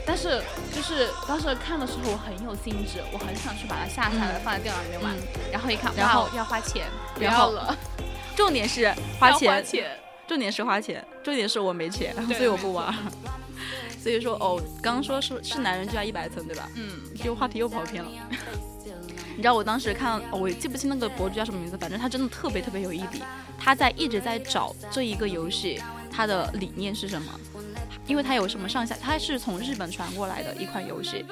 但是就是当时看的时候我很有兴致，我很想去把它下下来放在电脑里面玩，然后一看，
然后
要花钱，不要了。
重点是花钱，重点是花钱，重点是我没钱，所以我不玩。所以说哦，刚刚说是是男人就要一百层对吧？嗯，就话题又跑偏了。你知道我当时看，我记不清那个博主叫什么名字，反正他真的特别特别有毅力，他在一直在找这一个游戏他的理念是什么，因为他有什么上下，他是从日本传过来的一款游戏。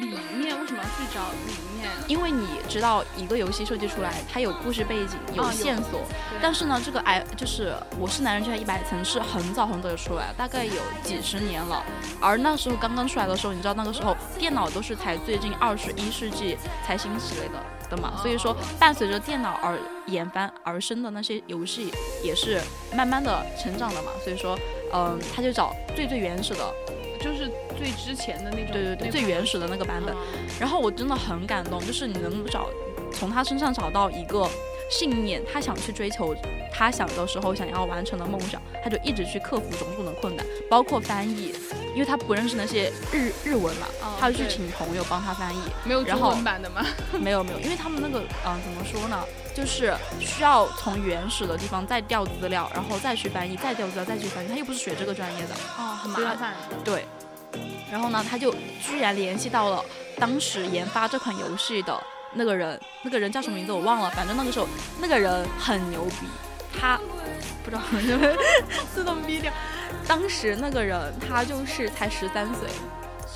理念为什么要去找里面？
因为你知道一个游戏设计出来，它有故事背景，有线索。但是呢，这个哎就是我是男人就要一百层是很早很早就出来了，大概有几十年了。而那时候刚刚出来的时候，你知道那个时候电脑都是才最近二十一世纪才兴起来的的嘛。所以说，伴随着电脑而研发而生的那些游戏也是慢慢的成长的嘛。所以说，嗯，他就找最最原始的。
就是最之前的那种，
对对对，最原始的那个版本。然后我真的很感动，就是你能找从他身上找到一个信念，他想去追求他小的时候想要完成的梦想，他就一直去克服种种的困难，包括翻译，因为他不认识那些日日文嘛，他就去请朋友帮他翻译。
没有中文版的吗？
没有没有，因为他们那个嗯怎么说呢，就是需要从原始的地方再调资料，然后再去翻译，再调资料再去翻译，他又不是学这个专业的，
哦，很麻烦。
对。然后呢，他就居然联系到了当时研发这款游戏的那个人，那个人叫什么名字我忘了，反正那个时候那个人很牛逼，他不知道什么 自动逼掉。当时那个人他就是才十三岁，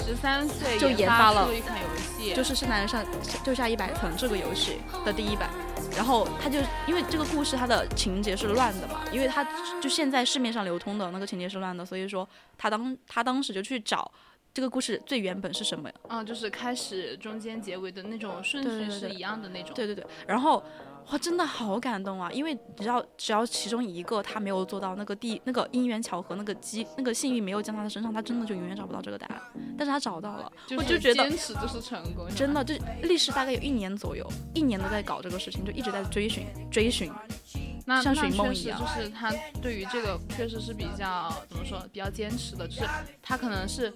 十三岁
就研发了
一款游戏，
就是《圣诞人上就下一百层》这个游戏的第一版。然后他就因为这个故事它的情节是乱的嘛，因为他就现在市面上流通的那个情节是乱的，所以说他当他当时就去找这个故事最原本是什么呀？
嗯，就是开始、中间、结尾的那种顺序是一样的那种。
对对对，然后。哇，真的好感动啊！因为只要只要其中一个他没有做到那个地那个因缘巧合那个机那个幸运没有降到他的身上，他真的就永远找不到这个答案。但是他找到了，我就觉得
坚持就是成功。
真的，就历时大概有一年左右，一年都在搞这个事情，就一直在追寻追寻，像寻梦一样。
就是他对于这个确实是比较怎么说，比较坚持的，就是他可能是。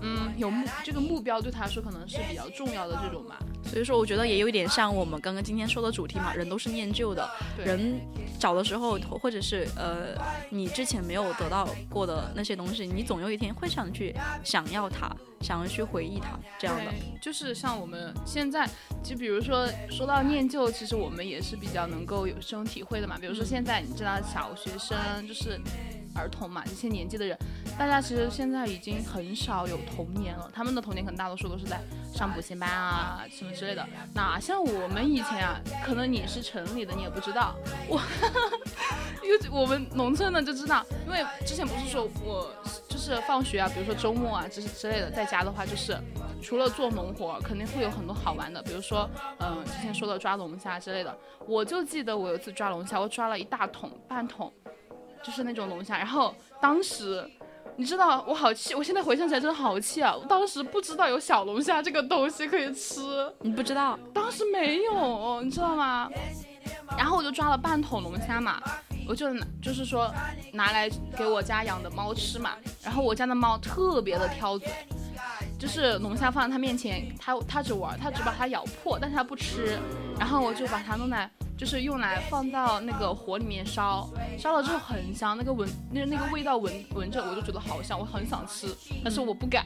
嗯，有目这个目标对他来说可能是比较重要的这种吧，
所以说我觉得也有一点像我们刚刚今天说的主题嘛，人都是念旧的，人找的时候或者是呃你之前没有得到过的那些东西，你总有一天会想去想要它，想要去回忆它这样的。
就是像我们现在，就比如说说到念旧，其实我们也是比较能够有这种体会的嘛。比如说现在你知道小学生就是。儿童嘛，这些年纪的人，大家其实现在已经很少有童年了。他们的童年可能大多数都是在上补习班啊什么之类的。哪像 我们以前啊，可能你是城里的，你也不知道。我，因为我们农村的就知道，因为之前不是说我就是放学啊，比如说周末啊，这是之类的，在家的话就是除了做农活，肯定会有很多好玩的，比如说嗯之前说的抓龙虾之类的。我就记得我有一次抓龙虾，我抓了一大桶半桶。就是那种龙虾，然后当时，你知道我好气，我现在回想起来真的好气啊！我当时不知道有小龙虾这个东西可以吃，
你不知道？
当时没有，你知道吗？然后我就抓了半桶龙虾嘛，我就，就是说拿来给我家养的猫吃嘛。然后我家的猫特别的挑嘴，就是龙虾放在它面前，它它只玩，它只把它咬破，但是它不吃。然后我就把它弄来。就是用来放到那个火里面烧，烧了之后很香，那个闻那那个味道闻闻着我就觉得好香，我很想吃，但是我不敢。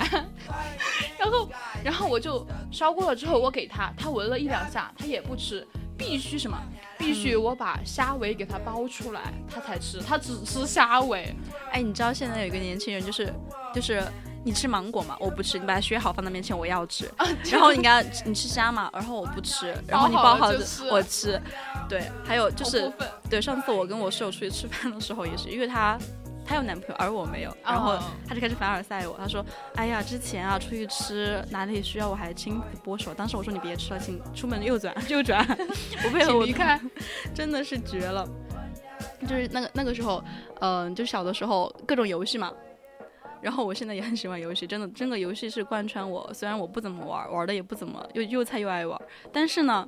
然后然后我就烧过了之后，我给它，它闻了一两下，它也不吃，必须什么？必须我把虾尾给它剥出来，它才吃，它只吃虾尾。
哎，你知道现在有一个年轻人就是就是。你吃芒果嘛？我不吃。你把它削好放在面前，我要吃。然后你看，你吃虾嘛？然后我不吃。然后你剥好我吃。对，还有就是，对，上次我跟我室友出去吃饭的时候也是，因为她她有男朋友，而我没有，然后她就开始凡尔赛我。她说：“哎呀，之前啊出去吃哪里需要我还亲自剥手。”当时我说：“你别吃了，请出门右转 右转。”我配合我
离开，
真的是绝了。就是那个那个时候，嗯，就小的时候各种游戏嘛。然后我现在也很喜欢游戏，真的，这个游戏是贯穿我。虽然我不怎么玩，玩的也不怎么，又又菜又爱玩，但是呢，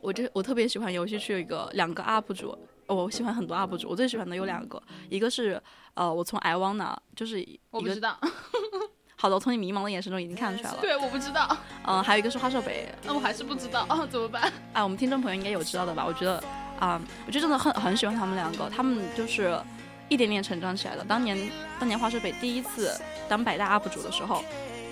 我这我特别喜欢游戏区有一个两个 UP 主，我喜欢很多 UP 主，我最喜欢的有两个，一个是呃，我从 I wanna 就是
我不知道，
好的，我从你迷茫的眼神中已经看出来了。
对，我不知道。
嗯，还有一个是花少北，
那我还是不知道啊，怎么办？
哎，我们听众朋友应该有知道的吧？我觉得啊，我就真的很很喜欢他们两个，他们就是。一点点成长起来的。当年，当年花少北第一次当百大 UP 主的时候，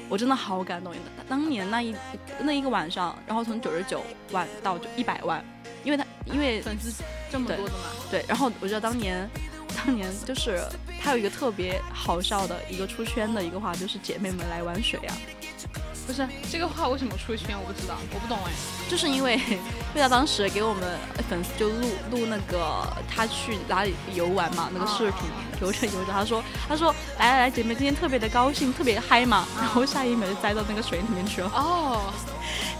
我真的好感动。当年那一那一个晚上，然后从九十九万到就一百万，因为他因为
粉丝这么多的嘛。
对，然后我觉得当年，当年就是他有一个特别好笑的一个出圈的一个话，就是姐妹们来玩水啊。
不是这个话为什么出圈？我不知道，我不懂哎。
就是因为，为他当时给我们粉丝就录录那个他去哪里游玩嘛，那个视频游着游着，他说他说来来来，姐妹今天特别的高兴，特别嗨嘛，然后下一秒就栽到那个水里面去了。哦，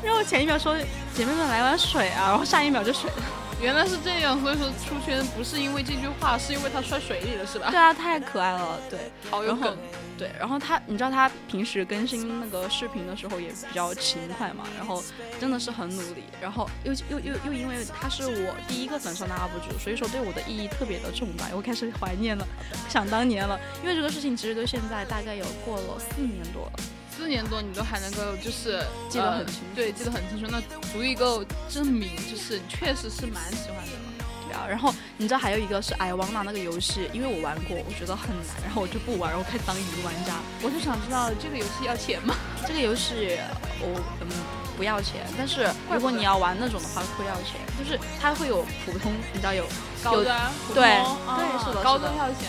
然后前一秒说姐妹们来碗水啊，然后下一秒就水了。
原来是这样，所以说出圈不是因为这句话，是因为他摔水里了，是吧？
对啊，太可爱了，对，
好有梗。
对，然后他，你知道他平时更新那个视频的时候也比较勤快嘛，然后真的是很努力，然后又又又又因为他是我第一个粉上的 UP 主，所以说对我的意义特别的重大，我开始怀念了，想当年了，因为这个事情其实到现在大概有过了四年多了，
四年多你都还能够就是
记得很清楚，
对，记得很清楚，那足以够证明就是你确实是蛮喜欢的了。啊。
然后你知道还有一个是艾旺娜那个游戏，因为我玩过，我觉得很难，然后我就不玩，然后开始当云玩家。
我就想知道这个游戏要钱吗？
这个游戏我嗯不要钱，但是如果你要玩那种的话会要钱，就是它会有普通，你知道有
高端，
对对是的，
高端要钱？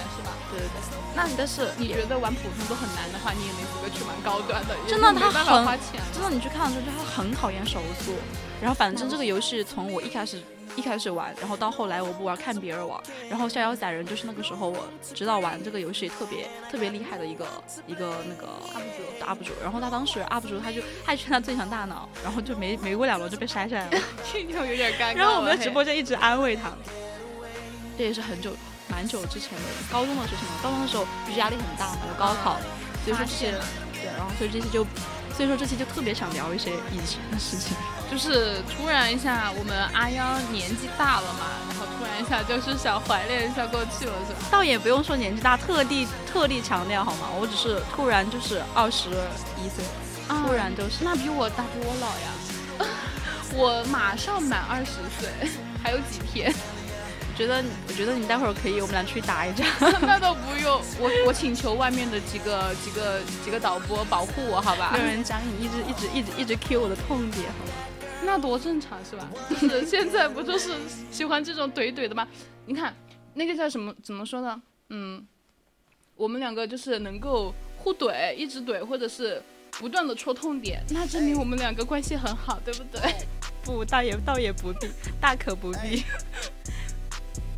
对对对。
那但是你觉得玩普通都很难的话，你也没资格去玩高端的。
真的，
他
很
花钱。
真的，你去看的时候，就他很考验手速。然后反正这个游戏从我一开始。一开始玩，然后到后来我不玩，看别人玩。然后逍遥散人就是那个时候我知道玩这个游戏特别特别厉害的一个一个那个
UP 主
UP 主。然后他当时 UP 主他就他劝他最强大脑，然后就没没过两轮就被筛下来了，
这就有点尴尬。
然后我们在直播间一直安慰他。这也是很久蛮久之前的高中的事情了。高中的时候就是压力很大嘛，有高考，所以说这些对，然后所以这些就。所以说这期就特别想聊一些以前的事情，
就是突然一下，我们阿央年纪大了嘛，然后突然一下就是想怀念一下过去了，是吧？
倒也不用说年纪大，特地特地强调好吗？我只是突然就是二十一岁，突然就是，
那比我大比我老呀，我马上满二十岁，还有几天。
觉得，我觉得你待会儿可以，我们俩去打一架。
那倒不用，我我请求外面的几个几个几个导播保护我，好吧？
有人讲你一直一直一直一直 Q 我的痛点，好吧？
那多正常是吧？就是现在不就是喜欢这种怼怼的吗？你看那个叫什么？怎么说呢？嗯，我们两个就是能够互怼，一直怼，或者是不断的戳痛点，那证明我们两个关系很好，对不对？
不，倒也倒也不必，大可不必。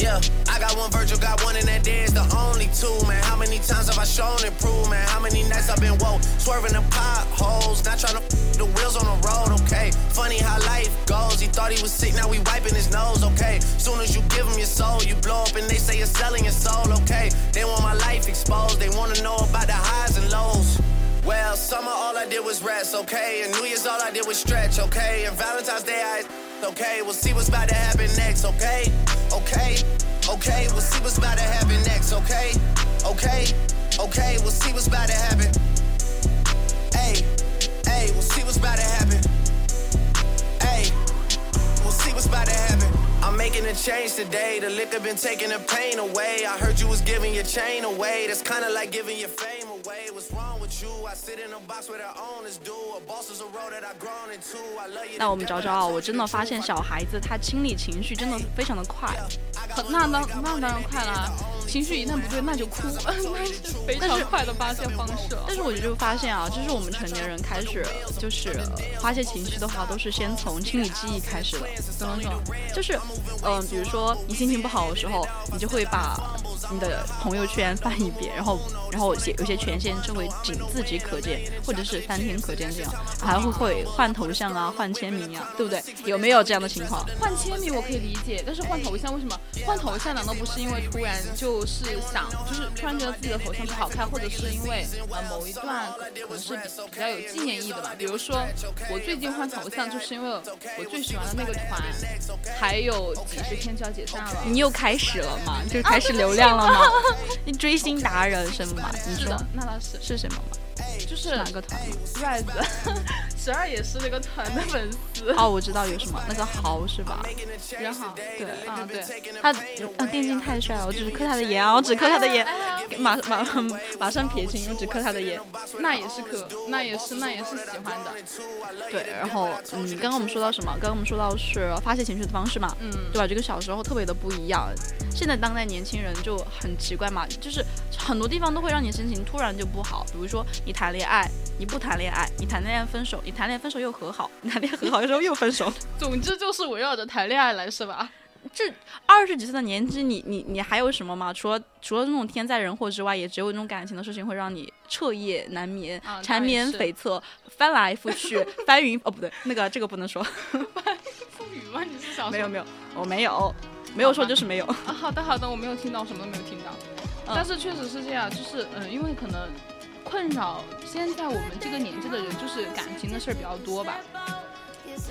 Yeah, I got one Virgil, got one, and that day the only two, man. How many times have I shown improvement? How many nights I've been woke, swerving the potholes, not trying to the wheels on the road, okay? Funny how life goes. He thought he was sick, now we wiping his nose, okay? Soon as you give him your soul, you blow up and they say you're selling your soul, okay? They want my life exposed, they wanna know about the highs and lows. Well, summer all I did was rest, okay? And New Year's all I did was stretch, okay? And Valentine's Day I okay? We'll see what's about to happen next, okay? Okay, okay, we'll see what's about to happen next, okay? Okay, okay, we'll see what's about to happen. Hey, hey, we'll see what's about to happen. Hey, we'll see what's about to happen. I'm making a change today. The liquor been taking the pain away. I heard you was giving your chain away. That's kinda like giving your fame away. What's wrong? 那我们找找啊，我真的发现小孩子他清理情绪真的非常的快，
那当那当然快了，情绪一旦不对那就哭，那是非常快的发泄方式。
但是我就发现啊，就是我们成年人开始就是发泄情绪的话，都是先从清理记忆开始的。
怎么说？
就是嗯，比如说你心情不好的时候，你就会把你的朋友圈翻一遍，然后然后写有些权限就会仅自己可见，或者是三天可见这样，还会会换头像啊，换签名啊，对不对？有没有这样的情况？
换签名我可以理解，但是换头像为什么？换头像难道不是因为突然就是想，就是突然觉得自己的头像不好看，或者是因为呃某一段可能是比较有纪念意义的吧？比如说我最近换头像，就是因为我最喜欢的那个团还有几十天就要解散了。
你又开始了吗？就开始流量了吗？你追星达人是吗？你
说那倒是
是什么吗？
就是
哪个团
？Rise，十二也是那个团的粉丝。
哦，我知道有什么，那个豪是吧？
人豪，
对，
啊对，
他啊电竞太帅了，我只是磕他的颜啊，我只磕他的颜，马马马上撇清，我只磕他的颜。
那也是磕，那也是那也是喜欢的。
对，然后嗯，刚刚我们说到什么？刚刚我们说到是发泄情绪的方式嘛，嗯，对吧？这个小时候特别的不一样，现在当代年轻人就很奇怪嘛，就是很多地方都会让你心情突然就不好，比如说你谈。谈恋爱，你不谈恋爱，你谈恋爱分手，你谈恋爱分手又和好，你谈恋爱和好的时候又分手，
总之就是围绕着谈恋爱来，是吧？
这二十几岁的年纪，你你你还有什么吗？除了除了那种天灾人祸之外，也只有那种感情的事情会让你彻夜难眠，缠绵悱恻，翻来覆去，翻云哦不对，那个这个不能说，
翻覆雨吗？你是想
没有没有，我没有，没有说就是没有。
啊，好的好的，我没有听到，什么都没有听到，但是确实是这样，就是嗯，因为可能。困扰现在我们这个年纪的人，就是感情的事儿比较多吧，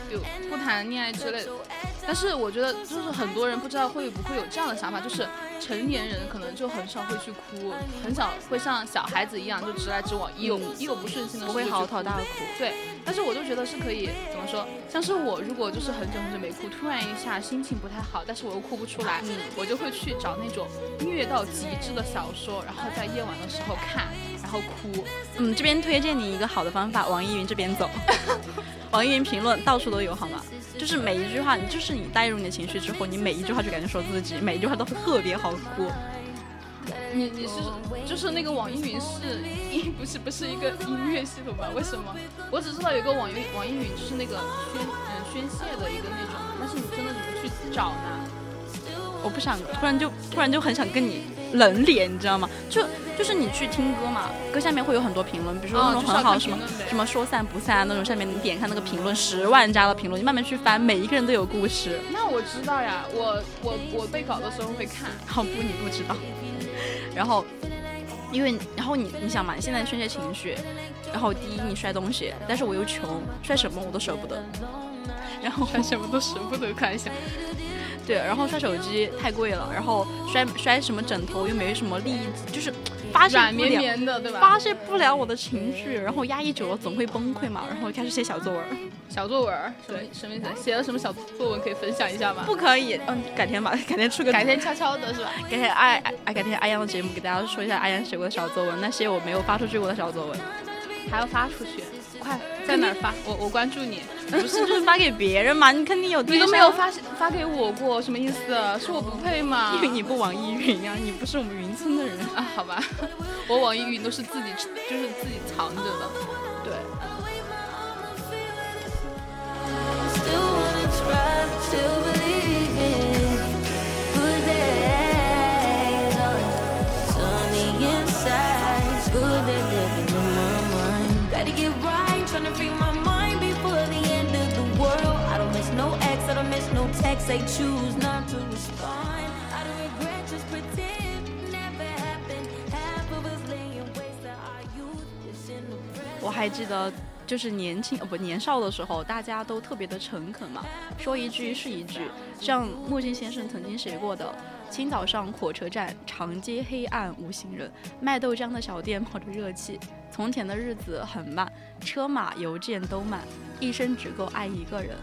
就不谈恋爱之类的。但是我觉得，就是很多人不知道会不会有这样的想法，就是成年人可能就很少会去哭，很少会像小孩子一样就直来直往，一有一有不顺心的
不会嚎啕大哭。
对。但是我就觉得是可以怎么说，像是我如果就是很久很久没哭，突然一下心情不太好，但是我又哭不出来，我就会去找那种虐到极致的小说，然后在夜晚的时候看，然后哭。
嗯，这边推荐你一个好的方法，网易云这边走，网易云评论到处都有，好吗？就是每一句话，你就是你带入你的情绪之后，你每一句话就感觉说自己，每一句话都特别好哭。
你你是就是那个网易云是音 不是不是一个音乐系统吧？为什么？我只知道有个网易网易云就是那个宣嗯宣泄的一个那种，但是你真的怎么去找呢？
我不想突然就突然就很想跟你冷脸，你知道吗？就就是你去听歌嘛，歌下面会有很多评论，比如说那种很好什么什么说散不散那种，下面你点开那个评论十万加的评论，你慢慢去翻，每一个人都有故事。
那我知道呀，我我我背稿的时候会看。
好不，你不知道。然后，因为然后你你想嘛，你现在宣泄情绪，然后第一你摔东西，但是我又穷，摔什么我都舍不得，然后
摔什么都舍不得，看一下。
对，然后摔手机太贵了，然后摔摔什么枕头又没什么利益，就是发泄不
了，对吧？
发泄不了我的情绪，然后压抑久了总会崩溃嘛，然后开始写小作文。
小作文，对，什么意思？写了什么小作文可以分享一下吗？
不可以，嗯，改天吧，改天出个，
改天悄悄的是吧？
改天爱爱改天阿阳的节目给大家说一下阿阳写过的小作文，那些我没有发出去过的小作文，
还要发出去。快在哪儿发？我我关注你，
不是就是发给别人嘛？你肯定有，
你都没有发发给我过，什么意思？是我不配吗？
因为你不网易云呀，你不是我们云村的人
啊？好吧，我网易云都是自己就是自己藏着的，
对。我还记得，就是年轻哦不年少的时候，大家都特别的诚恳嘛，说一句是一句。像木心先生曾经写过的：“清早上火车站，长街黑暗无行人，卖豆浆的小店冒着热气。从前的日子很慢，车马邮件都慢，一生只够爱一个人。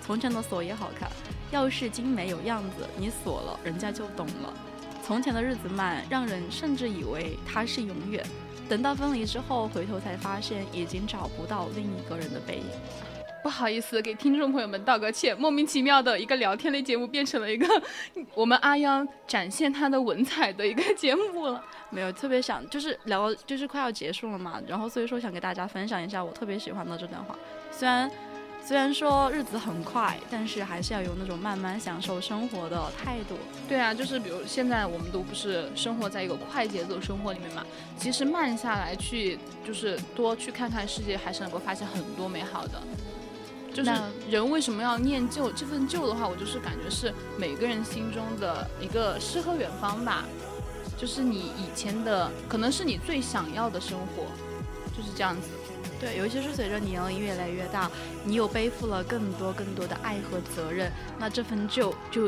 从前的锁也好看。”要是精美有样子，你锁了，人家就懂了。从前的日子慢，让人甚至以为它是永远。等到分离之后，回头才发现已经找不到另一个人的背影。
不好意思，给听众朋友们道个歉。莫名其妙的一个聊天类节目，变成了一个我们阿央展现他的文采的一个节目了。
没有特别想，就是聊，就是快要结束了嘛。然后所以说想给大家分享一下我特别喜欢的这段话，虽然。虽然说日子很快，但是还是要有那种慢慢享受生活的态度。
对啊，就是比如现在我们都不是生活在一个快节奏生活里面嘛，其实慢下来去，就是多去看看世界，还是能够发现很多美好的。就是人为什么要念旧？这份旧的话，我就是感觉是每个人心中的一个诗和远方吧。就是你以前的，可能是你最想要的生活，就是这样子。
对，尤其是随着年龄越来越大，你又背负了更多更多的爱和责任，那这份旧就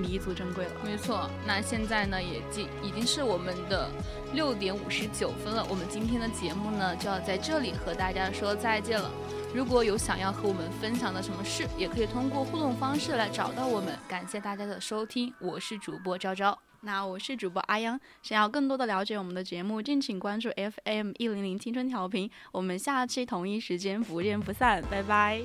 弥足珍贵了。
没错，那现在呢，也经已经是我们的六点五十九分了，我们今天的节目呢就要在这里和大家说再见了。如果有想要和我们分享的什么事，也可以通过互动方式来找到我们。感谢大家的收听，我是主播昭昭。
那我是主播阿央，想要更多的了解我们的节目，敬请关注 FM 一零零青春调频。我们下期同一时间不见不散，拜拜。